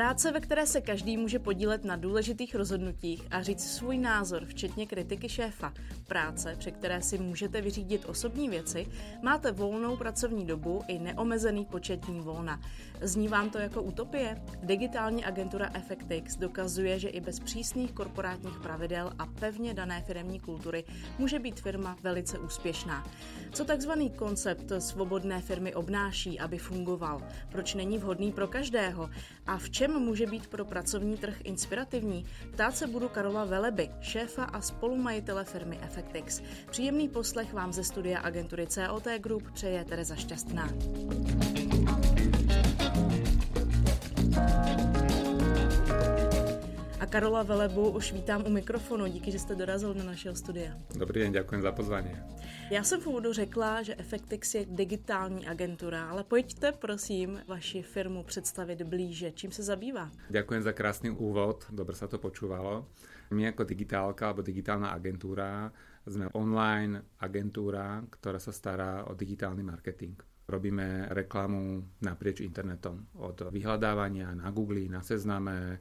Práce, ve které se každý může podílet na důležitých rozhodnutích a říct svůj názor, včetně kritiky šéfa. Práce, při které si můžete vyřídit osobní věci, máte volnou pracovní dobu i neomezený počet dní volna. Zní vám to jako utopie? Digitální agentura Effectix dokazuje, že i bez přísných korporátních pravidel a pevně dané firemní kultury může být firma velice úspěšná. Co takzvaný koncept svobodné firmy obnáší, aby fungoval? Proč není vhodný pro každého? A v čem může být pro pracovní trh inspirativní? Ptát se budu Karola Veleby, šéfa a spolumajitele firmy Effectix. Příjemný poslech vám ze studia agentury COT Group přeje Tereza Šťastná. A Karola Velebu už vítám u mikrofonu. Díky, že jste dorazil do našeho studia. Dobrý den, děkuji za pozvání. Já jsem v úvodu řekla, že Effectix je digitální agentura, ale pojďte prosím vaši firmu představit blíže. Čím se zabývá? Děkuji za krásný úvod, dobře se to počúvalo. My jako digitálka alebo digitálna agentúra sme online agentúra, ktorá sa stará o digitálny marketing. Robíme reklamu naprieč internetom. Od vyhľadávania na Google, na Sezname,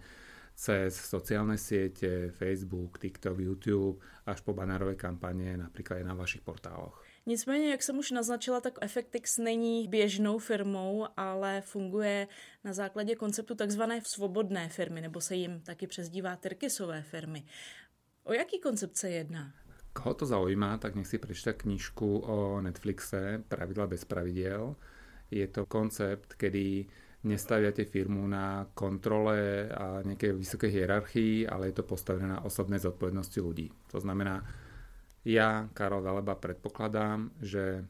cez sociálne siete, Facebook, TikTok, YouTube, až po banárové kampaně například i na vašich portáloch. Nicméně, jak jsem už naznačila, tak Effectix není běžnou firmou, ale funguje na základě konceptu takzvané svobodné firmy, nebo se jim taky přezdívá Tyrkisové firmy. O jaký koncept se jedná? Koho to zaujíma, tak nech si prečíta knižku o Netflixe Pravidla bez pravidiel. Je to koncept, kedy nestaviate firmu na kontrole a nejakej vysokej hierarchii, ale je to postavené na osobnej zodpovednosti ľudí. To znamená, ja, Karol Veleba, predpokladám, že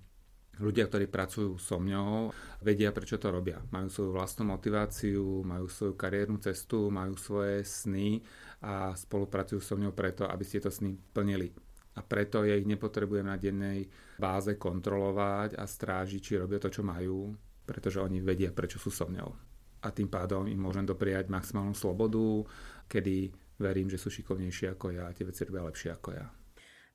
ľudia, ktorí pracujú so mňou, vedia, prečo to robia. Majú svoju vlastnú motiváciu, majú svoju kariérnu cestu, majú svoje sny a spolupracujú so mňou preto, aby ste to sny plnili. A preto ja ich nepotrebujem na dennej báze kontrolovať a strážiť, či robia to, čo majú, pretože oni vedia, prečo sú so mňou. A tým pádom im môžem dopriať maximálnu slobodu, kedy verím, že sú šikovnejší ako ja a tie veci robia lepšie ako ja.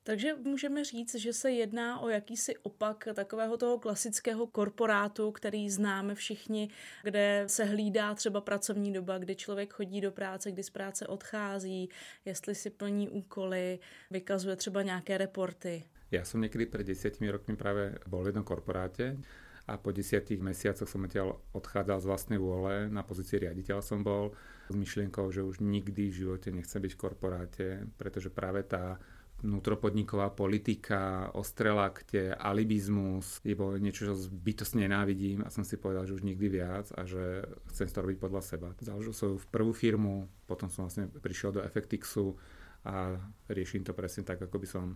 Takže můžeme říct, že se jedná o jakýsi opak takového toho klasického korporátu, který známe všichni, kde se hlídá třeba pracovní doba, kdy člověk chodí do práce, kdy z práce odchází, jestli si plní úkoly, vykazuje třeba nějaké reporty. Já jsem někdy před desítimi rokmi právě bol v jednom korporáte a po desiatich mesiacoch som odtiaľ odchádzal z vlastnej vôle, na pozícii riaditeľa som bol s myšlienkou, že už nikdy v živote nechcem byť v korporáte, pretože práve tá vnútropodniková politika, ostrelakte, alibizmus, je bolo niečo, čo bytostne nenávidím a som si povedal, že už nikdy viac a že chcem to robiť podľa seba. Založil svoju prvú firmu, potom som vlastne prišiel do Effectixu a riešim to presne tak, ako by som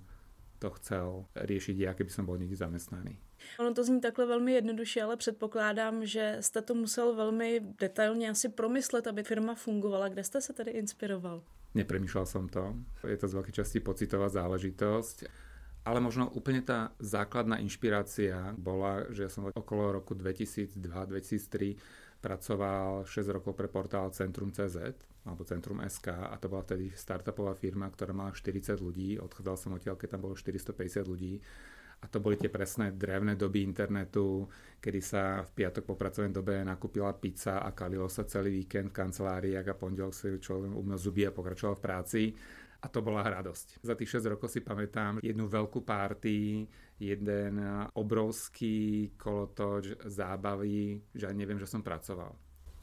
to chcel riešiť ja, keby som bol někdy zamestnaný. Ono to zní takhle velmi jednoduše, ale předpokládám, že jste to musel velmi detailně asi promyslet, aby firma fungovala. Kde jste se tedy inspiroval? Nepremýšľal som to. Je to z veľkej časti pocitová záležitosť. Ale možno úplne tá základná inšpirácia bola, že ja som okolo roku 2002-2003 pracoval 6 rokov pre portál Centrum CZ alebo Centrum SK a to bola vtedy startupová firma, ktorá mala 40 ľudí. Odchádzal som odtiaľ, keď tam bolo 450 ľudí. A to boli tie presné drevné doby internetu, kedy sa v piatok po pracovnej dobe nakúpila pizza a kalilo sa celý víkend v kancelárii a pondelok si človek umyl zuby a pokračoval v práci. A to bola radosť. Za tých 6 rokov si pamätám jednu veľkú párty, jeden obrovský kolotoč zábavy, že ani neviem, že som pracoval.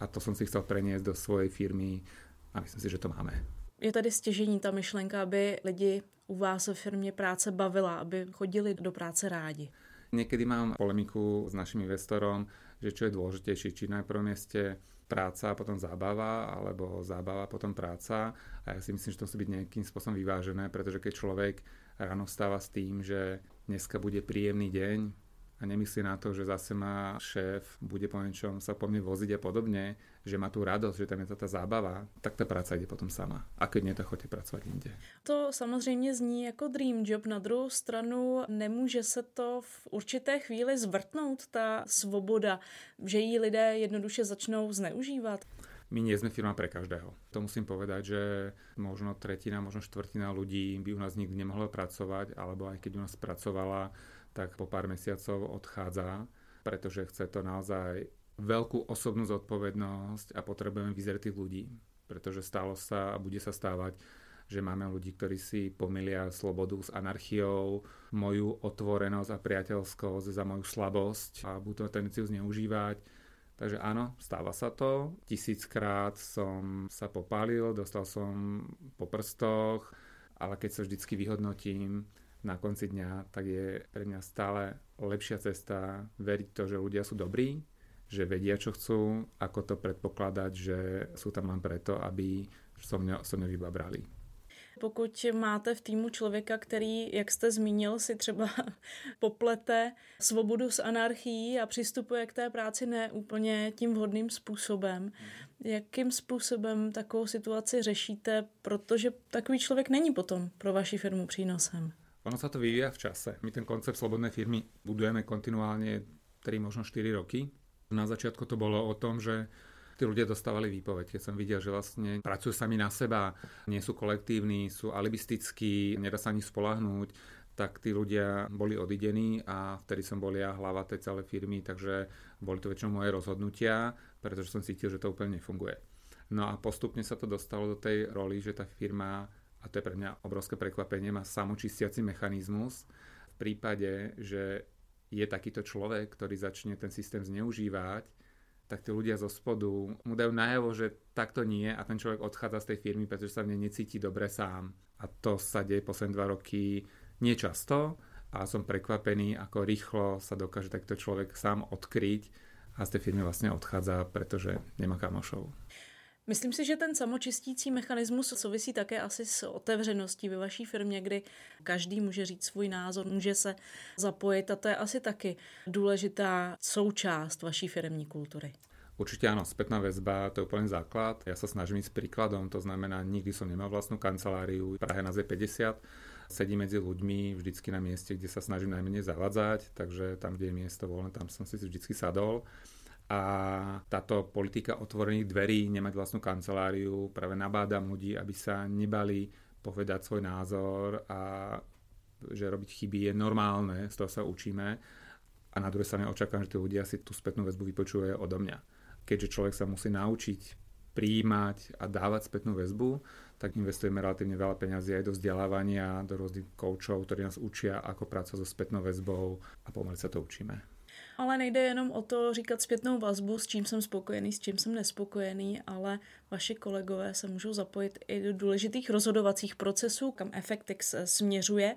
A to som si chcel preniesť do svojej firmy a myslím si, že to máme. Je tady stěžení ta myšlenka, aby lidi u vás ve firmě práce bavila, aby chodili do práce rádi? Niekedy mám polemiku s našim investorom, že čo je dôležitejšie, či na prvom mieste práca a potom zábava, alebo zábava a potom práca. A ja si myslím, že to musí byť nejakým spôsobom vyvážené, pretože keď človek ráno vstáva s tým, že dneska bude príjemný deň, a nemyslí na to, že zase má šéf, bude po niečom sa po mne voziť a podobne, že má tu radosť, že tam je tá zábava, tak ta práca ide potom sama. A keď nie, tak chodí pracovat jinde. To samozřejmě zní jako dream job. Na druhou stranu nemůže se to v určité chvíli zvrtnout, ta svoboda, že ji lidé jednoduše začnou zneužívat. My nie sme firma pre každého. To musím povedať, že možno tretina, možno štvrtina ľudí by u nás nikdy nemohla pracovať, alebo aj keď u nás pracovala, tak po pár mesiacov odchádza, pretože chce to naozaj veľkú osobnú zodpovednosť a potrebujeme vyzretých ľudí, pretože stalo sa a bude sa stávať, že máme ľudí, ktorí si pomilia slobodu s anarchiou, moju otvorenosť a priateľskosť za moju slabosť a budú to tendenciu zneužívať. Takže áno, stáva sa to. Tisíckrát som sa popálil, dostal som po prstoch, ale keď sa vždycky vyhodnotím na konci dňa, tak je pre mňa stále lepšia cesta veriť to, že ľudia sú dobrí, že vedia, čo chcú, ako to predpokladať, že sú tam len preto, aby so mňa, so mňa vybabrali. Pokud máte v týmu člověka, který, jak jste zmínil, si třeba poplete svobodu s anarchií a přistupuje k té práci neúplně tím vhodným způsobem, jakým způsobem takovou situaci řešíte, protože takový člověk není potom pro vaši firmu přínosem? Ono sa to vyvíja v čase. My ten koncept slobodnej firmy budujeme kontinuálne 3, možno 4 roky. Na začiatku to bolo o tom, že tí ľudia dostávali výpoveď, keď som videl, že vlastne pracujú sami na seba, nie sú kolektívni, sú alibistickí, nedá sa ani spolahnúť, tak tí ľudia boli odidení a vtedy som bol ja hlava tej celej firmy, takže boli to väčšinou moje rozhodnutia, pretože som cítil, že to úplne nefunguje. No a postupne sa to dostalo do tej roli, že tá firma, a to je pre mňa obrovské prekvapenie, má samočistiaci mechanizmus v prípade, že je takýto človek, ktorý začne ten systém zneužívať, tak tí ľudia zo spodu mu dajú najavo, že takto nie a ten človek odchádza z tej firmy, pretože sa v nej necíti dobre sám. A to sa deje posledné dva roky niečasto a som prekvapený, ako rýchlo sa dokáže takto človek sám odkryť a z tej firmy vlastne odchádza, pretože nemá kamošov. Myslím si, že ten samočistící mechanismus souvisí také asi s otevřeností ve vaší firmě, kdy každý může říct svůj názor, může se zapojit a to je asi taky důležitá součást vaší firmní kultury. Určite áno, spätná väzba, to je úplný základ. Ja sa snažím ísť príkladom, to znamená, nikdy som nemal vlastnú kanceláriu, v Prahe nás je 50, sedí medzi ľuďmi vždycky na mieste, kde sa snažím najmenej zavadzať, takže tam, kde je miesto voľné, tam som si vždycky sadol a táto politika otvorených dverí, nemať vlastnú kanceláriu, práve nabádam ľudí, aby sa nebali povedať svoj názor a že robiť chyby je normálne, z toho sa učíme a na druhej strane očakávam, že tí ľudia si tú spätnú väzbu vypočuje odo mňa. Keďže človek sa musí naučiť prijímať a dávať spätnú väzbu, tak investujeme relatívne veľa peňazí aj do vzdelávania, do rôznych koučov, ktorí nás učia, ako pracovať so spätnou väzbou a pomaly sa to učíme. Ale nejde jenom o to říkat zpětnou vazbu, s čím jsem spokojený, s čím jsem nespokojený, ale vaši kolegové se můžou zapojit i do důležitých rozhodovacích procesů, kam Effectix směřuje.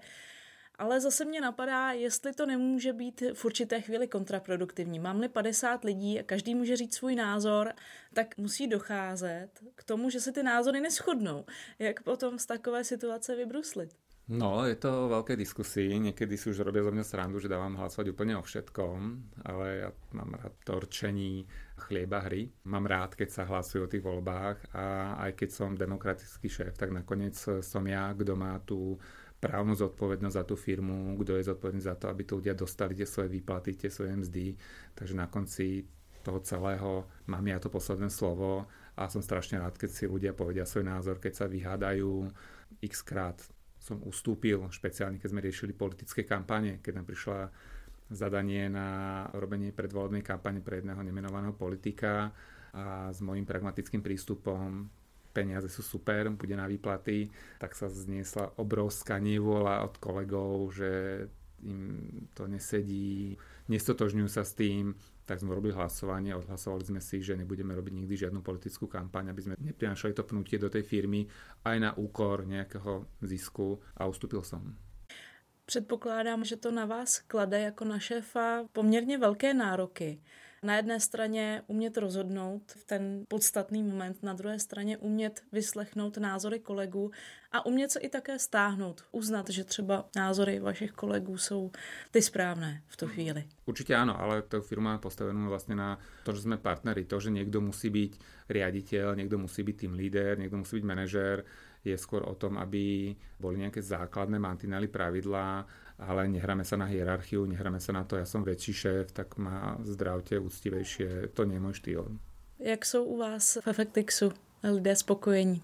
Ale zase mě napadá, jestli to nemůže být v určité chvíli kontraproduktivní. Mám-li 50 lidí a každý může říct svůj názor, tak musí docházet k tomu, že se ty názory neschodnou. Jak potom z takové situace vybruslit? No, je to veľké diskusii. Niekedy si už robia zo mňa srandu, že dávam hlasovať úplne o všetkom, ale ja mám rád torčení chlieba hry. Mám rád, keď sa hlasujú o tých voľbách a aj keď som demokratický šéf, tak nakoniec som ja, kto má tú právnu zodpovednosť za tú firmu, kto je zodpovedný za to, aby tu ľudia dostali tie svoje výplaty, tie svoje mzdy. Takže na konci toho celého mám ja to posledné slovo a som strašne rád, keď si ľudia povedia svoj názor, keď sa vyhádajú x krát som ustúpil, špeciálne keď sme riešili politické kampane, keď nám prišla zadanie na robenie predvolebnej kampane pre jedného nemenovaného politika a s môjim pragmatickým prístupom peniaze sú super, bude na výplaty, tak sa zniesla obrovská nevôľa od kolegov, že im to nesedí, nestotožňujú sa s tým, tak sme robili hlasovanie a odhlasovali sme si, že nebudeme robiť nikdy žiadnu politickú kampaň, aby sme neprinašali to pnutie do tej firmy aj na úkor nejakého zisku a ustúpil som. Předpokládám, že to na vás klade jako na šéfa poměrně velké nároky na jedné straně umět rozhodnout v ten podstatný moment, na druhé straně umět vyslechnout názory kolegů a umět se i také stáhnout, uznat, že třeba názory vašich kolegů jsou ty správné v tu chvíli. Určite áno, ale to firma je postavenú vlastne na to, že sme partneri, to, že niekto musí byť riaditeľ, niekto musí byť tým líder, niekto musí byť manažér, je skôr o tom, aby boli nejaké základné mantinely pravidlá ale nehráme sa na hierarchiu, nehráme sa na to, ja som väčší šéf, tak ma zdravte, úctivejšie, to nie je môj štýl. Jak jsou u vás v Effectixu lidé spokojení?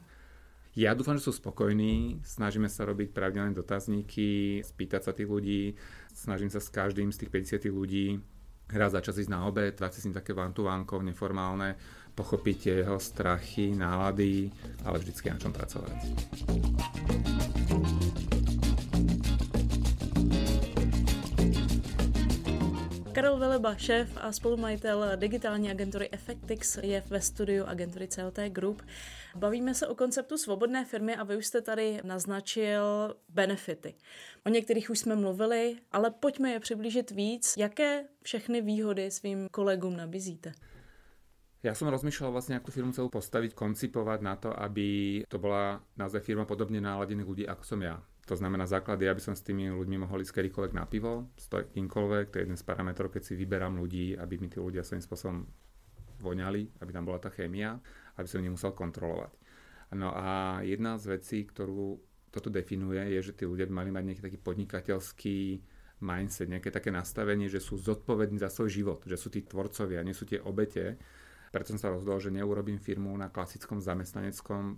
Ja dúfam, že sú spokojní, snažíme sa robiť pravidelné dotazníky, spýtať sa tých ľudí, snažím sa s každým z tých 50 ľudí raz za čas ísť na obed, dať si s ním také vantuvánkov neformálne, pochopiť jeho strachy, nálady, ale vždycky na čom pracovať. Karel Veleba, šéf a spolumajitel digitální agentury Effectix, je ve studiu agentury CLT Group. Bavíme se o konceptu svobodné firmy a vy už jste tady naznačil benefity. O některých už jsme mluvili, ale pojďme je přiblížit víc. Jaké všechny výhody svým kolegům nabízíte? Ja som rozmýšľal vlastne, ako tú firmu celú postaviť, koncipovať na to, aby to bola naozaj firma podobne náladených ľudí, ako som ja. To znamená základy, aby som s tými ľuďmi mohol ísť kedykoľvek na pivo, s kýmkoľvek, to je jeden z parametrov, keď si vyberám ľudí, aby mi tí ľudia svojím spôsobom voňali, aby tam bola tá chémia, aby som nemusel kontrolovať. No a jedna z vecí, ktorú toto definuje, je, že tí ľudia by mali mať nejaký taký podnikateľský mindset, nejaké také nastavenie, že sú zodpovední za svoj život, že sú tí tvorcovia, nie sú tie obete, preto som sa rozhodol, že neurobím firmu na klasickom zamestnaneckom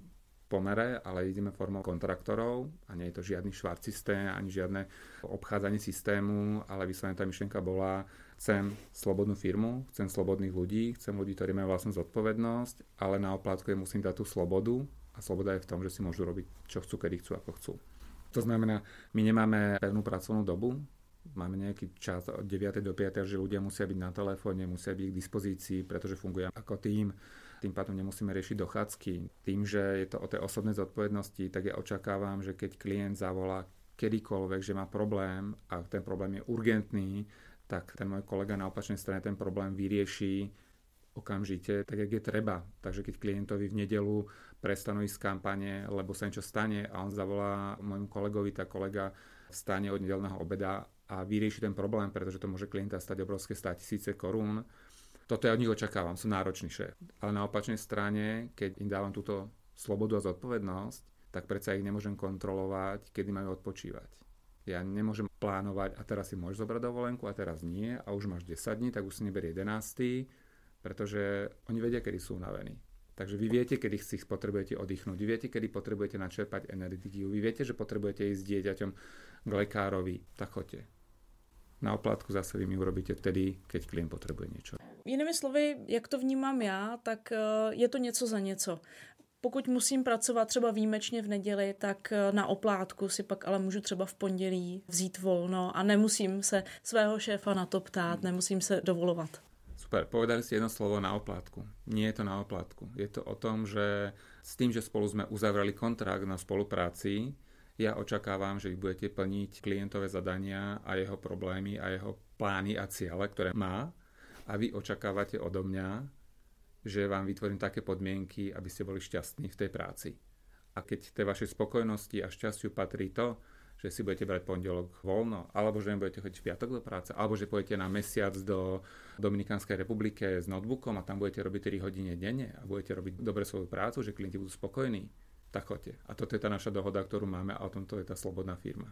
pomere, ale ideme formou kontraktorov a nie je to žiadny švart systém, ani žiadne obchádzanie systému, ale vyslovene tá myšlienka bola, chcem slobodnú firmu, chcem slobodných ľudí, chcem ľudí, ktorí majú vlastnú zodpovednosť, ale na oplátku je musím dať tú slobodu a sloboda je v tom, že si môžu robiť, čo chcú, kedy chcú, ako chcú. To znamená, my nemáme pevnú pracovnú dobu, máme nejaký čas od 9. do 5. že ľudia musia byť na telefóne, musia byť k dispozícii, pretože fungujeme ako tým. Tým pádom nemusíme riešiť dochádzky. Tým, že je to o tej osobnej zodpovednosti, tak ja očakávam, že keď klient zavolá kedykoľvek, že má problém a ten problém je urgentný, tak ten môj kolega na opačnej strane ten problém vyrieši okamžite, tak jak je treba. Takže keď klientovi v nedelu prestanú ísť kampane, lebo sa niečo stane a on zavolá môjmu kolegovi, tak kolega vstane od nedelného obeda a vyrieši ten problém, pretože to môže klienta stať obrovské 100 tisíce korún. Toto ja od nich očakávam, som náročný šéf. Ale na opačnej strane, keď im dávam túto slobodu a zodpovednosť, tak predsa ich nemôžem kontrolovať, kedy majú odpočívať. Ja nemôžem plánovať a teraz si môžeš zobrať dovolenku a teraz nie a už máš 10 dní, tak už si neber 11, pretože oni vedia, kedy sú unavení. Takže vy viete, kedy si potrebujete oddychnúť, vy viete, kedy potrebujete načerpať energiu, vy viete, že potrebujete ísť s dieťaťom k lekárovi, tak choďte na oplátku zase vy mi urobíte vtedy, keď klient potrebuje niečo. Jinými slovy, jak to vnímám já, tak eh, je to něco za něco. Pokud musím pracovat třeba výjimečně v neděli, tak eh, na oplátku si pak ale můžu třeba v pondělí vzít volno a nemusím se svého šéfa na to ptát, nemusím se dovolovat. Super, povedali ste jedno slovo na oplátku. Nie je to na oplátku. Je to o tom, že s tým, že spolu sme uzavreli kontrakt na spolupráci, ja očakávam, že vy budete plniť klientové zadania a jeho problémy a jeho plány a ciele, ktoré má a vy očakávate odo mňa, že vám vytvorím také podmienky, aby ste boli šťastní v tej práci. A keď tej vašej spokojnosti a šťastiu patrí to, že si budete brať pondelok voľno, alebo že nebudete chodiť v piatok do práce, alebo že pôjdete na mesiac do Dominikánskej republike s notebookom a tam budete robiť 3 hodiny denne a budete robiť dobre svoju prácu, že klienti budú spokojní, tak choďte. A toto je tá naša dohoda, ktorú máme a o tomto je tá slobodná firma.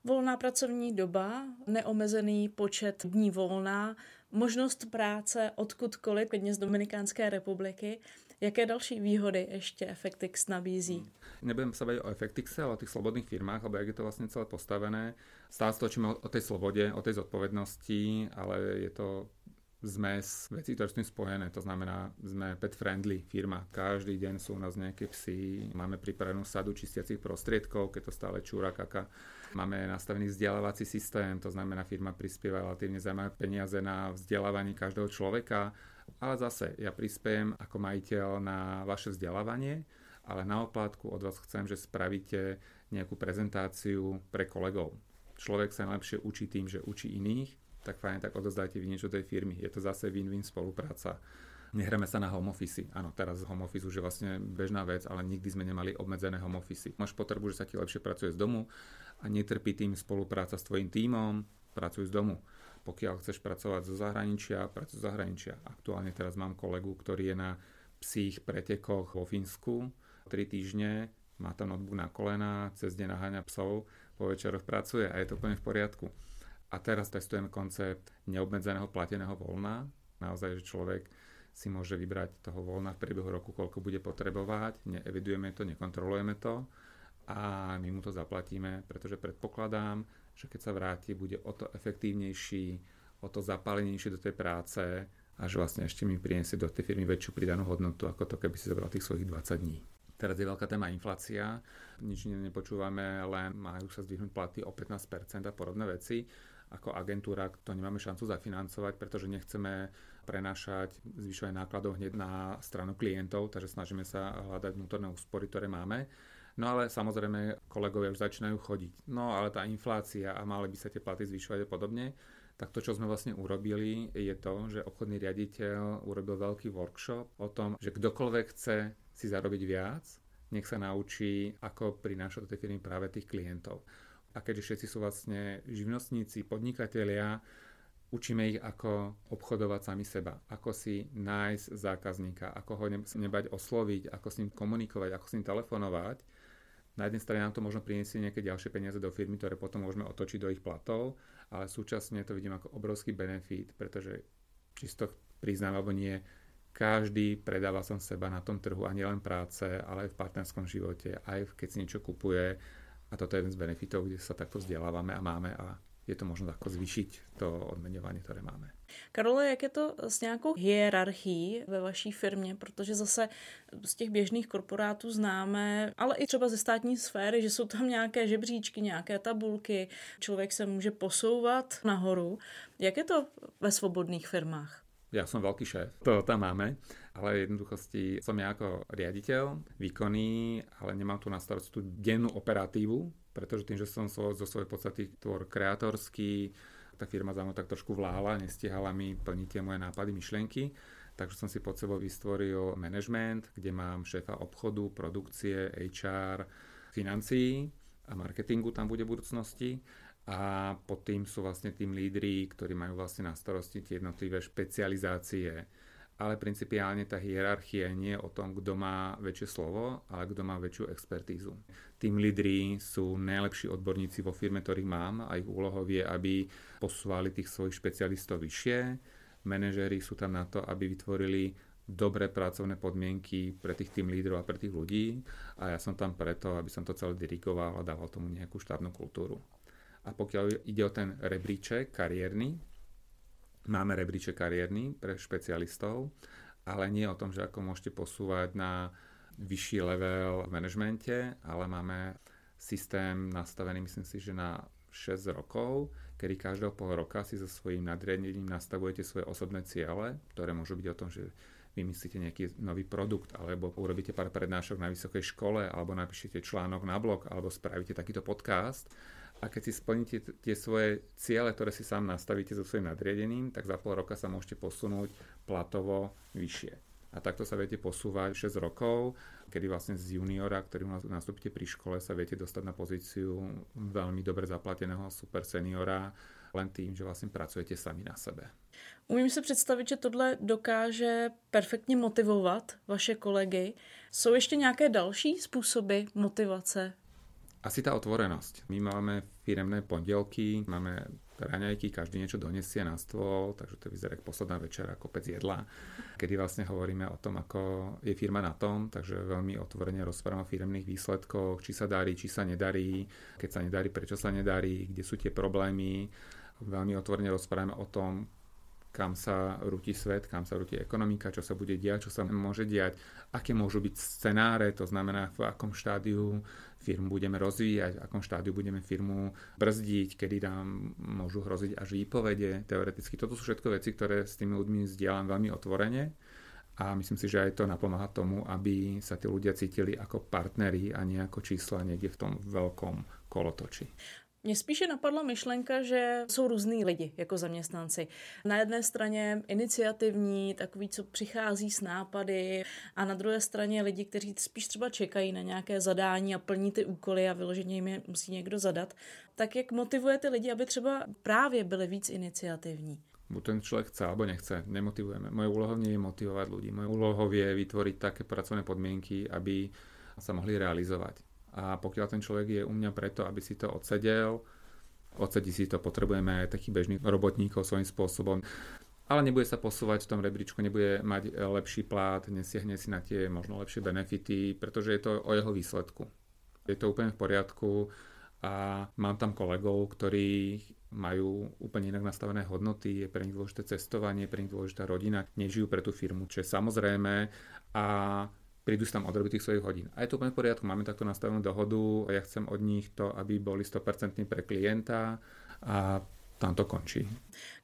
Volná pracovní doba, neomezený počet dní volná, možnost práce odkudkoliv, klidně z Dominikánské republiky. Jaké další výhody ještě Effectix nabízí? Hmm. Nebudem sa baviť o Effectixe, ale o tých slobodných firmách, lebo jak je to vlastne celé postavené. Stále stočíme o tej slobode, o tej zodpovednosti, ale je to zmes vecí, ktoré s tým spojené. To znamená, sme pet friendly firma. Každý deň sú u nás nejaké psy, máme pripravenú sadu čistiacich prostriedkov, keď to stále čúra kaka. Máme nastavený vzdelávací systém, to znamená, firma prispieva relatívne zaujímavé peniaze na vzdelávanie každého človeka, ale zase ja prispiem ako majiteľ na vaše vzdelávanie, ale na oplátku od vás chcem, že spravíte nejakú prezentáciu pre kolegov. Človek sa najlepšie učí tým, že učí iných tak fajn, tak odozdajte vy niečo tej firmy. Je to zase win-win spolupráca. Nehráme sa na home office. Áno, teraz home office už je vlastne bežná vec, ale nikdy sme nemali obmedzené home office. Máš potrebu, že sa ti lepšie pracuje z domu a netrpí tým spolupráca s tvojim tímom, pracuj z domu. Pokiaľ chceš pracovať zo zahraničia, pracuj zo zahraničia. Aktuálne teraz mám kolegu, ktorý je na psích pretekoch vo Fínsku. 3 týždne, má tam notebook na kolena, cez deň naháňa psov, po večeroch pracuje a je to úplne v poriadku. A teraz testujeme koncept neobmedzeného plateného voľna. Naozaj, že človek si môže vybrať toho voľna v priebehu roku, koľko bude potrebovať. Neevidujeme to, nekontrolujeme to a my mu to zaplatíme, pretože predpokladám, že keď sa vráti, bude o to efektívnejší, o to zapálenejšie do tej práce a že vlastne ešte mi priniesie do tej firmy väčšiu pridanú hodnotu, ako to, keby si zobral tých svojich 20 dní. Teraz je veľká téma inflácia, nič nepočúvame, len majú sa zdvihnúť platy o 15% a podobné veci. Ako agentúra to nemáme šancu zafinancovať, pretože nechceme prenášať zvyšovanie nákladov hneď na stranu klientov, takže snažíme sa hľadať vnútorné úspory, ktoré máme. No ale samozrejme kolegovia už začínajú chodiť. No ale tá inflácia a mali by sa tie platy zvyšovať a podobne tak to, čo sme vlastne urobili, je to, že obchodný riaditeľ urobil veľký workshop o tom, že kdokoľvek chce si zarobiť viac, nech sa naučí, ako prinášať do tej firmy práve tých klientov. A keďže všetci sú vlastne živnostníci, podnikatelia, učíme ich, ako obchodovať sami seba, ako si nájsť zákazníka, ako ho nebať osloviť, ako s ním komunikovať, ako s ním telefonovať. Na jednej strane nám to možno priniesie nejaké ďalšie peniaze do firmy, ktoré potom môžeme otočiť do ich platov ale súčasne to vidím ako obrovský benefit, pretože čisto priznám alebo nie, každý predáva som seba na tom trhu a nielen práce, ale aj v partnerskom živote, aj keď si niečo kupuje a toto je jeden z benefitov, kde sa takto vzdelávame a máme a je to možno ako zvyšiť to odmeňovanie, ktoré máme. Karole, jak je to s nějakou hierarchií ve vaší firmě? Protože zase z těch běžných korporátů známe, ale i třeba ze státní sféry, že jsou tam nějaké žebříčky, nějaké tabulky, člověk se může posouvat nahoru. Jak je to ve svobodných firmách? Ja som veľký šéf, to tam máme, ale jednoduchosti som ja ako riaditeľ, výkonný, ale nemám tu na starosti tú dennú operatívu, pretože tým, že som zo svojej podstaty tvor kreatorský, tá firma za mnou tak trošku vláhala, nestihala mi plniť tie moje nápady, myšlienky. Takže som si pod sebou vystvoril management, kde mám šéfa obchodu, produkcie, HR, financií a marketingu tam bude v budúcnosti. A pod tým sú vlastne tým lídry, ktorí majú vlastne na starosti tie jednotlivé špecializácie ale principiálne tá hierarchia nie je o tom, kto má väčšie slovo, ale kto má väčšiu expertízu. Tým lídri sú najlepší odborníci vo firme, ktorých mám a ich úlohou je, aby posúvali tých svojich špecialistov vyššie. Manažéri sú tam na to, aby vytvorili dobré pracovné podmienky pre tých tým lídrov a pre tých ľudí a ja som tam preto, aby som to celé dirigoval a dával tomu nejakú štátnu kultúru. A pokiaľ ide o ten rebríček kariérny, Máme rebríček kariérny pre špecialistov, ale nie o tom, že ako môžete posúvať na vyšší level v manažmente, ale máme systém nastavený, myslím si, že na 6 rokov, kedy každého pol roka si so svojím nadriadením nastavujete svoje osobné ciele, ktoré môžu byť o tom, že vymyslíte nejaký nový produkt, alebo urobíte pár prednášok na vysokej škole, alebo napíšete článok na blog, alebo spravíte takýto podcast a keď si splníte tie svoje ciele, ktoré si sám nastavíte so svojím nadriadeným, tak za pol roka sa môžete posunúť platovo vyššie. A takto sa viete posúvať 6 rokov, kedy vlastne z juniora, ktorý nastúpite pri škole, sa viete dostať na pozíciu veľmi dobre zaplateného super seniora, len tým, že vlastne pracujete sami na sebe. Umím si představit, že tohle dokáže perfektně motivovat vaše kolegy. Jsou ještě nějaké další způsoby motivace asi tá otvorenosť. My máme firemné pondelky, máme raňajky, každý niečo donesie na stôl, takže to vyzerá ako posledná večera, kopec jedla, kedy vlastne hovoríme o tom, ako je firma na tom, takže veľmi otvorene rozprávame o firemných výsledkoch, či sa darí, či sa nedarí, keď sa nedarí, prečo sa nedarí, kde sú tie problémy. Veľmi otvorene rozprávame o tom, kam sa rúti svet, kam sa rúti ekonomika, čo sa bude diať, čo sa môže diať, aké môžu byť scenáre, to znamená v akom štádiu firmu budeme rozvíjať, v akom štádiu budeme firmu brzdiť, kedy nám môžu hroziť až výpovede teoreticky. Toto sú všetko veci, ktoré s tými ľuďmi zdieľam veľmi otvorene a myslím si, že aj to napomáha tomu, aby sa tí ľudia cítili ako partneri a nie ako čísla niekde v tom veľkom kolotoči. Mně spíše napadla myšlenka, že jsou různý lidi jako zaměstnanci. Na jedné straně iniciativní, takový, co přichází s nápady, a na druhé straně lidi, kteří spíš třeba čekají na nějaké zadání a plní ty úkoly a vyloženě jim je musí někdo zadat. Tak jak motivujete lidi, aby třeba právě byli víc iniciativní? buď ten človek chce alebo nechce, nemotivujeme. Moje úlohou nie je motivovať ľudí. Mojou úlohou je vytvoriť také pracovné podmienky, aby sa mohli realizovať a pokiaľ ten človek je u mňa preto, aby si to odsedel, odsedí si to, potrebujeme aj takých bežných robotníkov svojím spôsobom, ale nebude sa posúvať v tom rebríčku, nebude mať lepší plát, nesiahne si na tie možno lepšie benefity, pretože je to o jeho výsledku. Je to úplne v poriadku a mám tam kolegov, ktorí majú úplne inak nastavené hodnoty, je pre nich dôležité cestovanie, pre nich dôležitá rodina, nežijú pre tú firmu, čo je samozrejme a prídu si tam odrobiť tých svojich hodín. A je to úplne v poriadku, máme takto nastavenú dohodu a ja chcem od nich to, aby boli 100% pre klienta a tam to končí.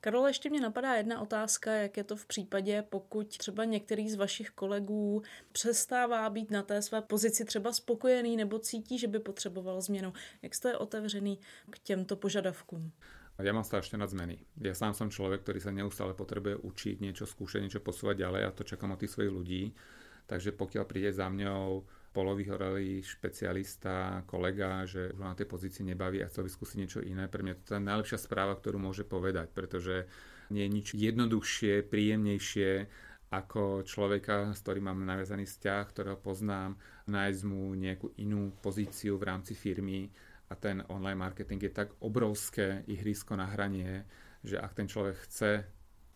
Karol, ještě mě napadá jedna otázka, jak je to v případě, pokud třeba některý z vašich kolegů přestává být na té své pozici třeba spokojený nebo cítí, že by potřeboval změnu. Jak jste otevřený k těmto požadavkům? Ja mám strašne na zmeny. Ja sám som človek, ktorý sa neustále potrebuje učiť, niečo skúšať, niečo posúvať ďalej a to čakám od tých svojich ľudí. Takže pokiaľ príde za mňou polovyhorelý špecialista, kolega, že už na tej pozícii nebaví a chcel by skúsiť niečo iné. Pre mňa to je tá najlepšia správa, ktorú môže povedať, pretože nie je nič jednoduchšie, príjemnejšie ako človeka, s ktorým mám naviazaný vzťah, ktorého poznám, nájsť mu nejakú inú pozíciu v rámci firmy a ten online marketing je tak obrovské ihrisko na hranie, že ak ten človek chce,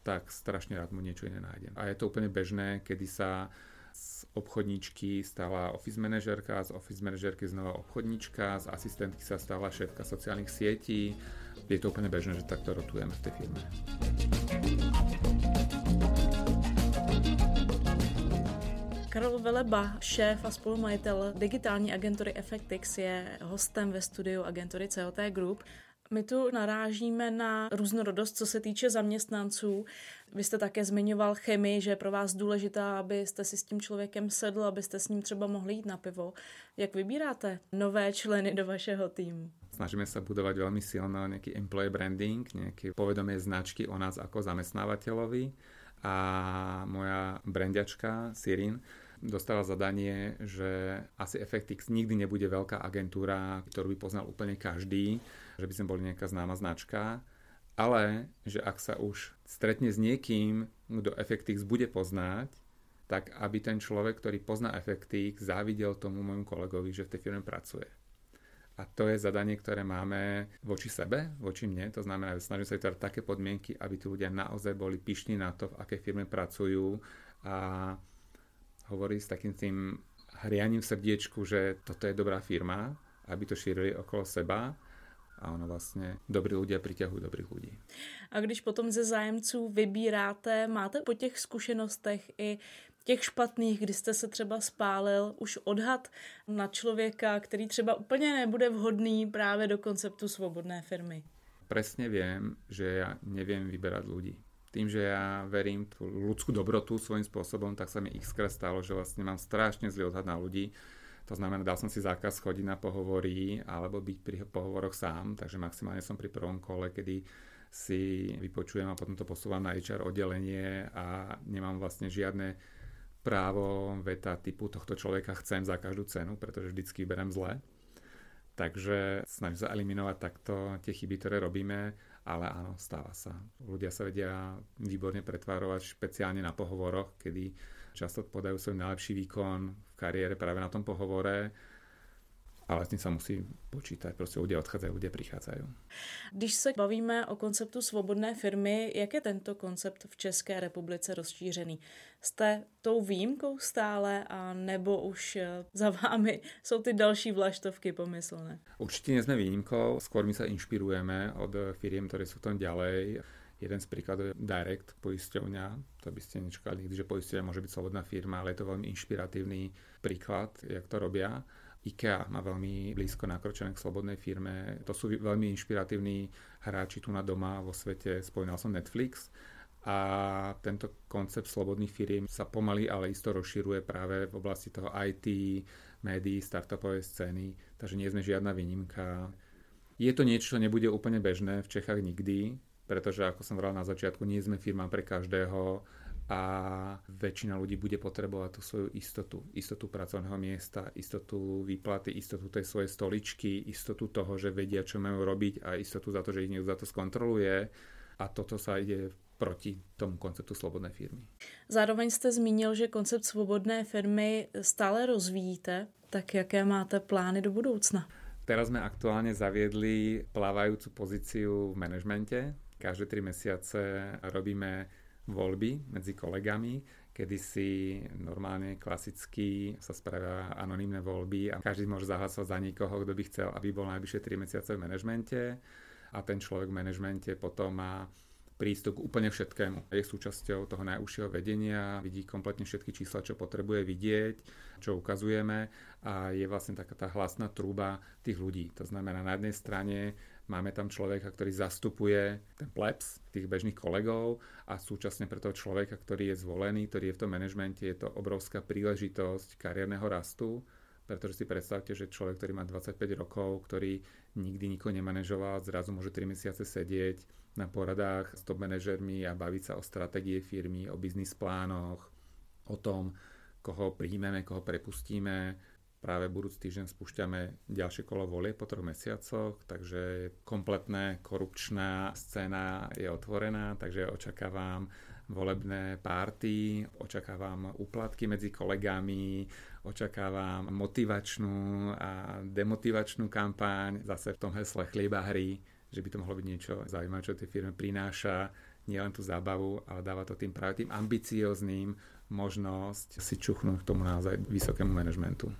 tak strašne rád mu niečo iné nájdem. A je to úplne bežné, kedy sa z obchodníčky stala office manažerka, z office manažerky znova obchodníčka, z asistentky sa stala šéfka sociálnych sietí. Je to úplne bežné, že takto rotujeme v tej firme. Karol Veleba, šéf a spolumajitel digitální agentury Effectix, je hostem ve studiu agentury COT Group. My tu narážíme na různorodost, co se týče zaměstnanců. Vy jste také zmiňoval chemii, že je pro vás důležitá, abyste si s tím člověkem sedl, abyste s ním třeba mohli jít na pivo. Jak vybíráte nové členy do vašeho týmu? Snažíme sa budovať veľmi silno nejaký employee branding, nejaké povedomie značky o nás ako zamestnávateľovi. A moja brandiačka Sirin dostala zadanie, že asi Effectix nikdy nebude veľká agentúra, ktorú by poznal úplne každý, že by sme boli nejaká známa značka, ale že ak sa už stretne s niekým, kto Effectix bude poznať, tak aby ten človek, ktorý pozná Effectix, závidel tomu môjmu kolegovi, že v tej firme pracuje. A to je zadanie, ktoré máme voči sebe, voči mne. To znamená, že snažím sa vytvárať také podmienky, aby tí ľudia naozaj boli pyšní na to, v akej firme pracujú a hovorí s takým tým hrianím v srdiečku, že toto je dobrá firma, aby to šírili okolo seba a ono vlastně dobrí ľudia priťahujú dobrých ľudí. A když potom ze zájemců vybíráte, máte po těch zkušenostech i těch špatných, kdy jste se třeba spálil, už odhad na člověka, který třeba úplně nebude vhodný právě do konceptu svobodné firmy? Presne viem, že ja neviem vyberať ľudí. Tým, že ja verím tú ľudskú dobrotu svojím spôsobom, tak sa mi x stalo, že vlastne mám strašne zlý odhad na ľudí to znamená, dal som si zákaz chodiť na pohovory alebo byť pri pohovoroch sám, takže maximálne som pri prvom kole, kedy si vypočujem a potom to posúvam na HR oddelenie a nemám vlastne žiadne právo veta typu tohto človeka chcem za každú cenu, pretože vždycky vyberiem zle. Takže snažím sa eliminovať takto tie chyby, ktoré robíme, ale áno, stáva sa. Ľudia sa vedia výborne pretvárovať špeciálne na pohovoroch, kedy často podajú svoj najlepší výkon v kariére práve na tom pohovore, ale s tím sa musí počítať. Prostě ľudia odchádzajú, ľudia prichádzajú. Když se bavíme o konceptu svobodné firmy, jak je tento koncept v České republice rozšířený? Jste tou výjimkou stále a nebo už eh, za vámi jsou ty další vlaštovky pomyslné? Určite nie sme výnimkou, skôr my sa inšpirujeme od firiem, ktoré sú tam ďalej. Jeden z príkladov je Direct, poisťovňa. To by ste nečakali nikdy, že poisťovňa môže byť slobodná firma, ale je to veľmi inšpiratívny príklad, jak to robia. IKEA má veľmi blízko nakročené k slobodnej firme. To sú veľmi inšpiratívni hráči tu na doma vo svete. Spomínal som Netflix. A tento koncept slobodných firiem sa pomaly, ale isto rozširuje práve v oblasti toho IT, médií, startupovej scény. Takže nie sme žiadna výnimka. Je to niečo, čo nebude úplne bežné v Čechách nikdy, pretože ako som vral na začiatku, nie sme firma pre každého a väčšina ľudí bude potrebovať tú svoju istotu. Istotu pracovného miesta, istotu výplaty, istotu tej svojej stoličky, istotu toho, že vedia, čo majú robiť a istotu za to, že ich niekto za to skontroluje. A toto sa ide proti tomu konceptu slobodné firmy. Zároveň jste zmínil, že koncept svobodné firmy stále rozvíjíte. Tak jaké máte plány do budoucna? Teraz sme aktuálne zaviedli plávajúcu pozíciu v manažmente, Každé tri mesiace robíme voľby medzi kolegami, kedy si normálne klasicky sa spravia anonimné voľby a každý môže zahlasovať za nikoho, kto by chcel, aby bol najvyššie 3 mesiace v manažmente a ten človek v manažmente potom má prístup k úplne všetkému. Je súčasťou toho najúžšieho vedenia, vidí kompletne všetky čísla, čo potrebuje vidieť, čo ukazujeme a je vlastne taká tá hlasná trúba tých ľudí. To znamená, na jednej strane máme tam človeka, ktorý zastupuje ten plebs, tých bežných kolegov a súčasne pre toho človeka, ktorý je zvolený, ktorý je v tom manažmente, je to obrovská príležitosť kariérneho rastu, pretože si predstavte, že človek, ktorý má 25 rokov, ktorý nikdy nikoho nemanažoval, zrazu môže 3 mesiace sedieť na poradách s top manažermi a baviť sa o stratégie firmy, o biznis plánoch, o tom, koho príjmeme, koho prepustíme. Práve budúci týždeň spúšťame ďalšie kolo volie po troch mesiacoch, takže kompletná korupčná scéna je otvorená, takže očakávam volebné párty, očakávam úplatky medzi kolegami, očakávam motivačnú a demotivačnú kampaň, zase v tom hesle chlieba hry, že by to mohlo byť niečo zaujímavé, čo tej firme prináša nielen tú zábavu, ale dáva to tým práve tým ambiciozným možnosť si čuchnúť k tomu naozaj vysokému manažmentu.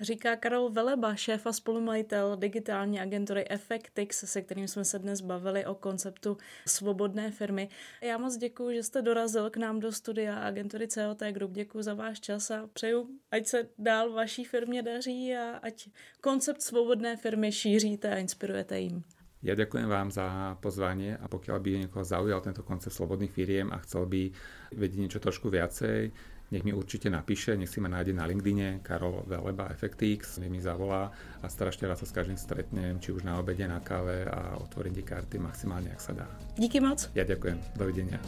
Říká Karol Veleba, šéf a spolumajitel digitální agentury Effectix, se kterým jsme se dnes bavili o konceptu svobodné firmy. Já moc děkuji, že jste dorazil k nám do studia agentury COT Group. Děkuji za váš čas a přeju, ať se dál vaší firmě daří a ať koncept svobodné firmy šíříte a inspirujete jim. Ja ďakujem vám za pozvanie a pokiaľ by niekoho zaujal tento koncept slobodných firiem a chcel by vedieť niečo trošku viacej, nech mi určite napíše, nech si ma nájde na LinkedIne, Karol Veleba FXX, nech mi zavolá a strašne rád sa s každým stretnem, či už na obede, na káve a otvorím tie karty maximálne, ak sa dá. Díky moc. Ja ďakujem. Dovidenia.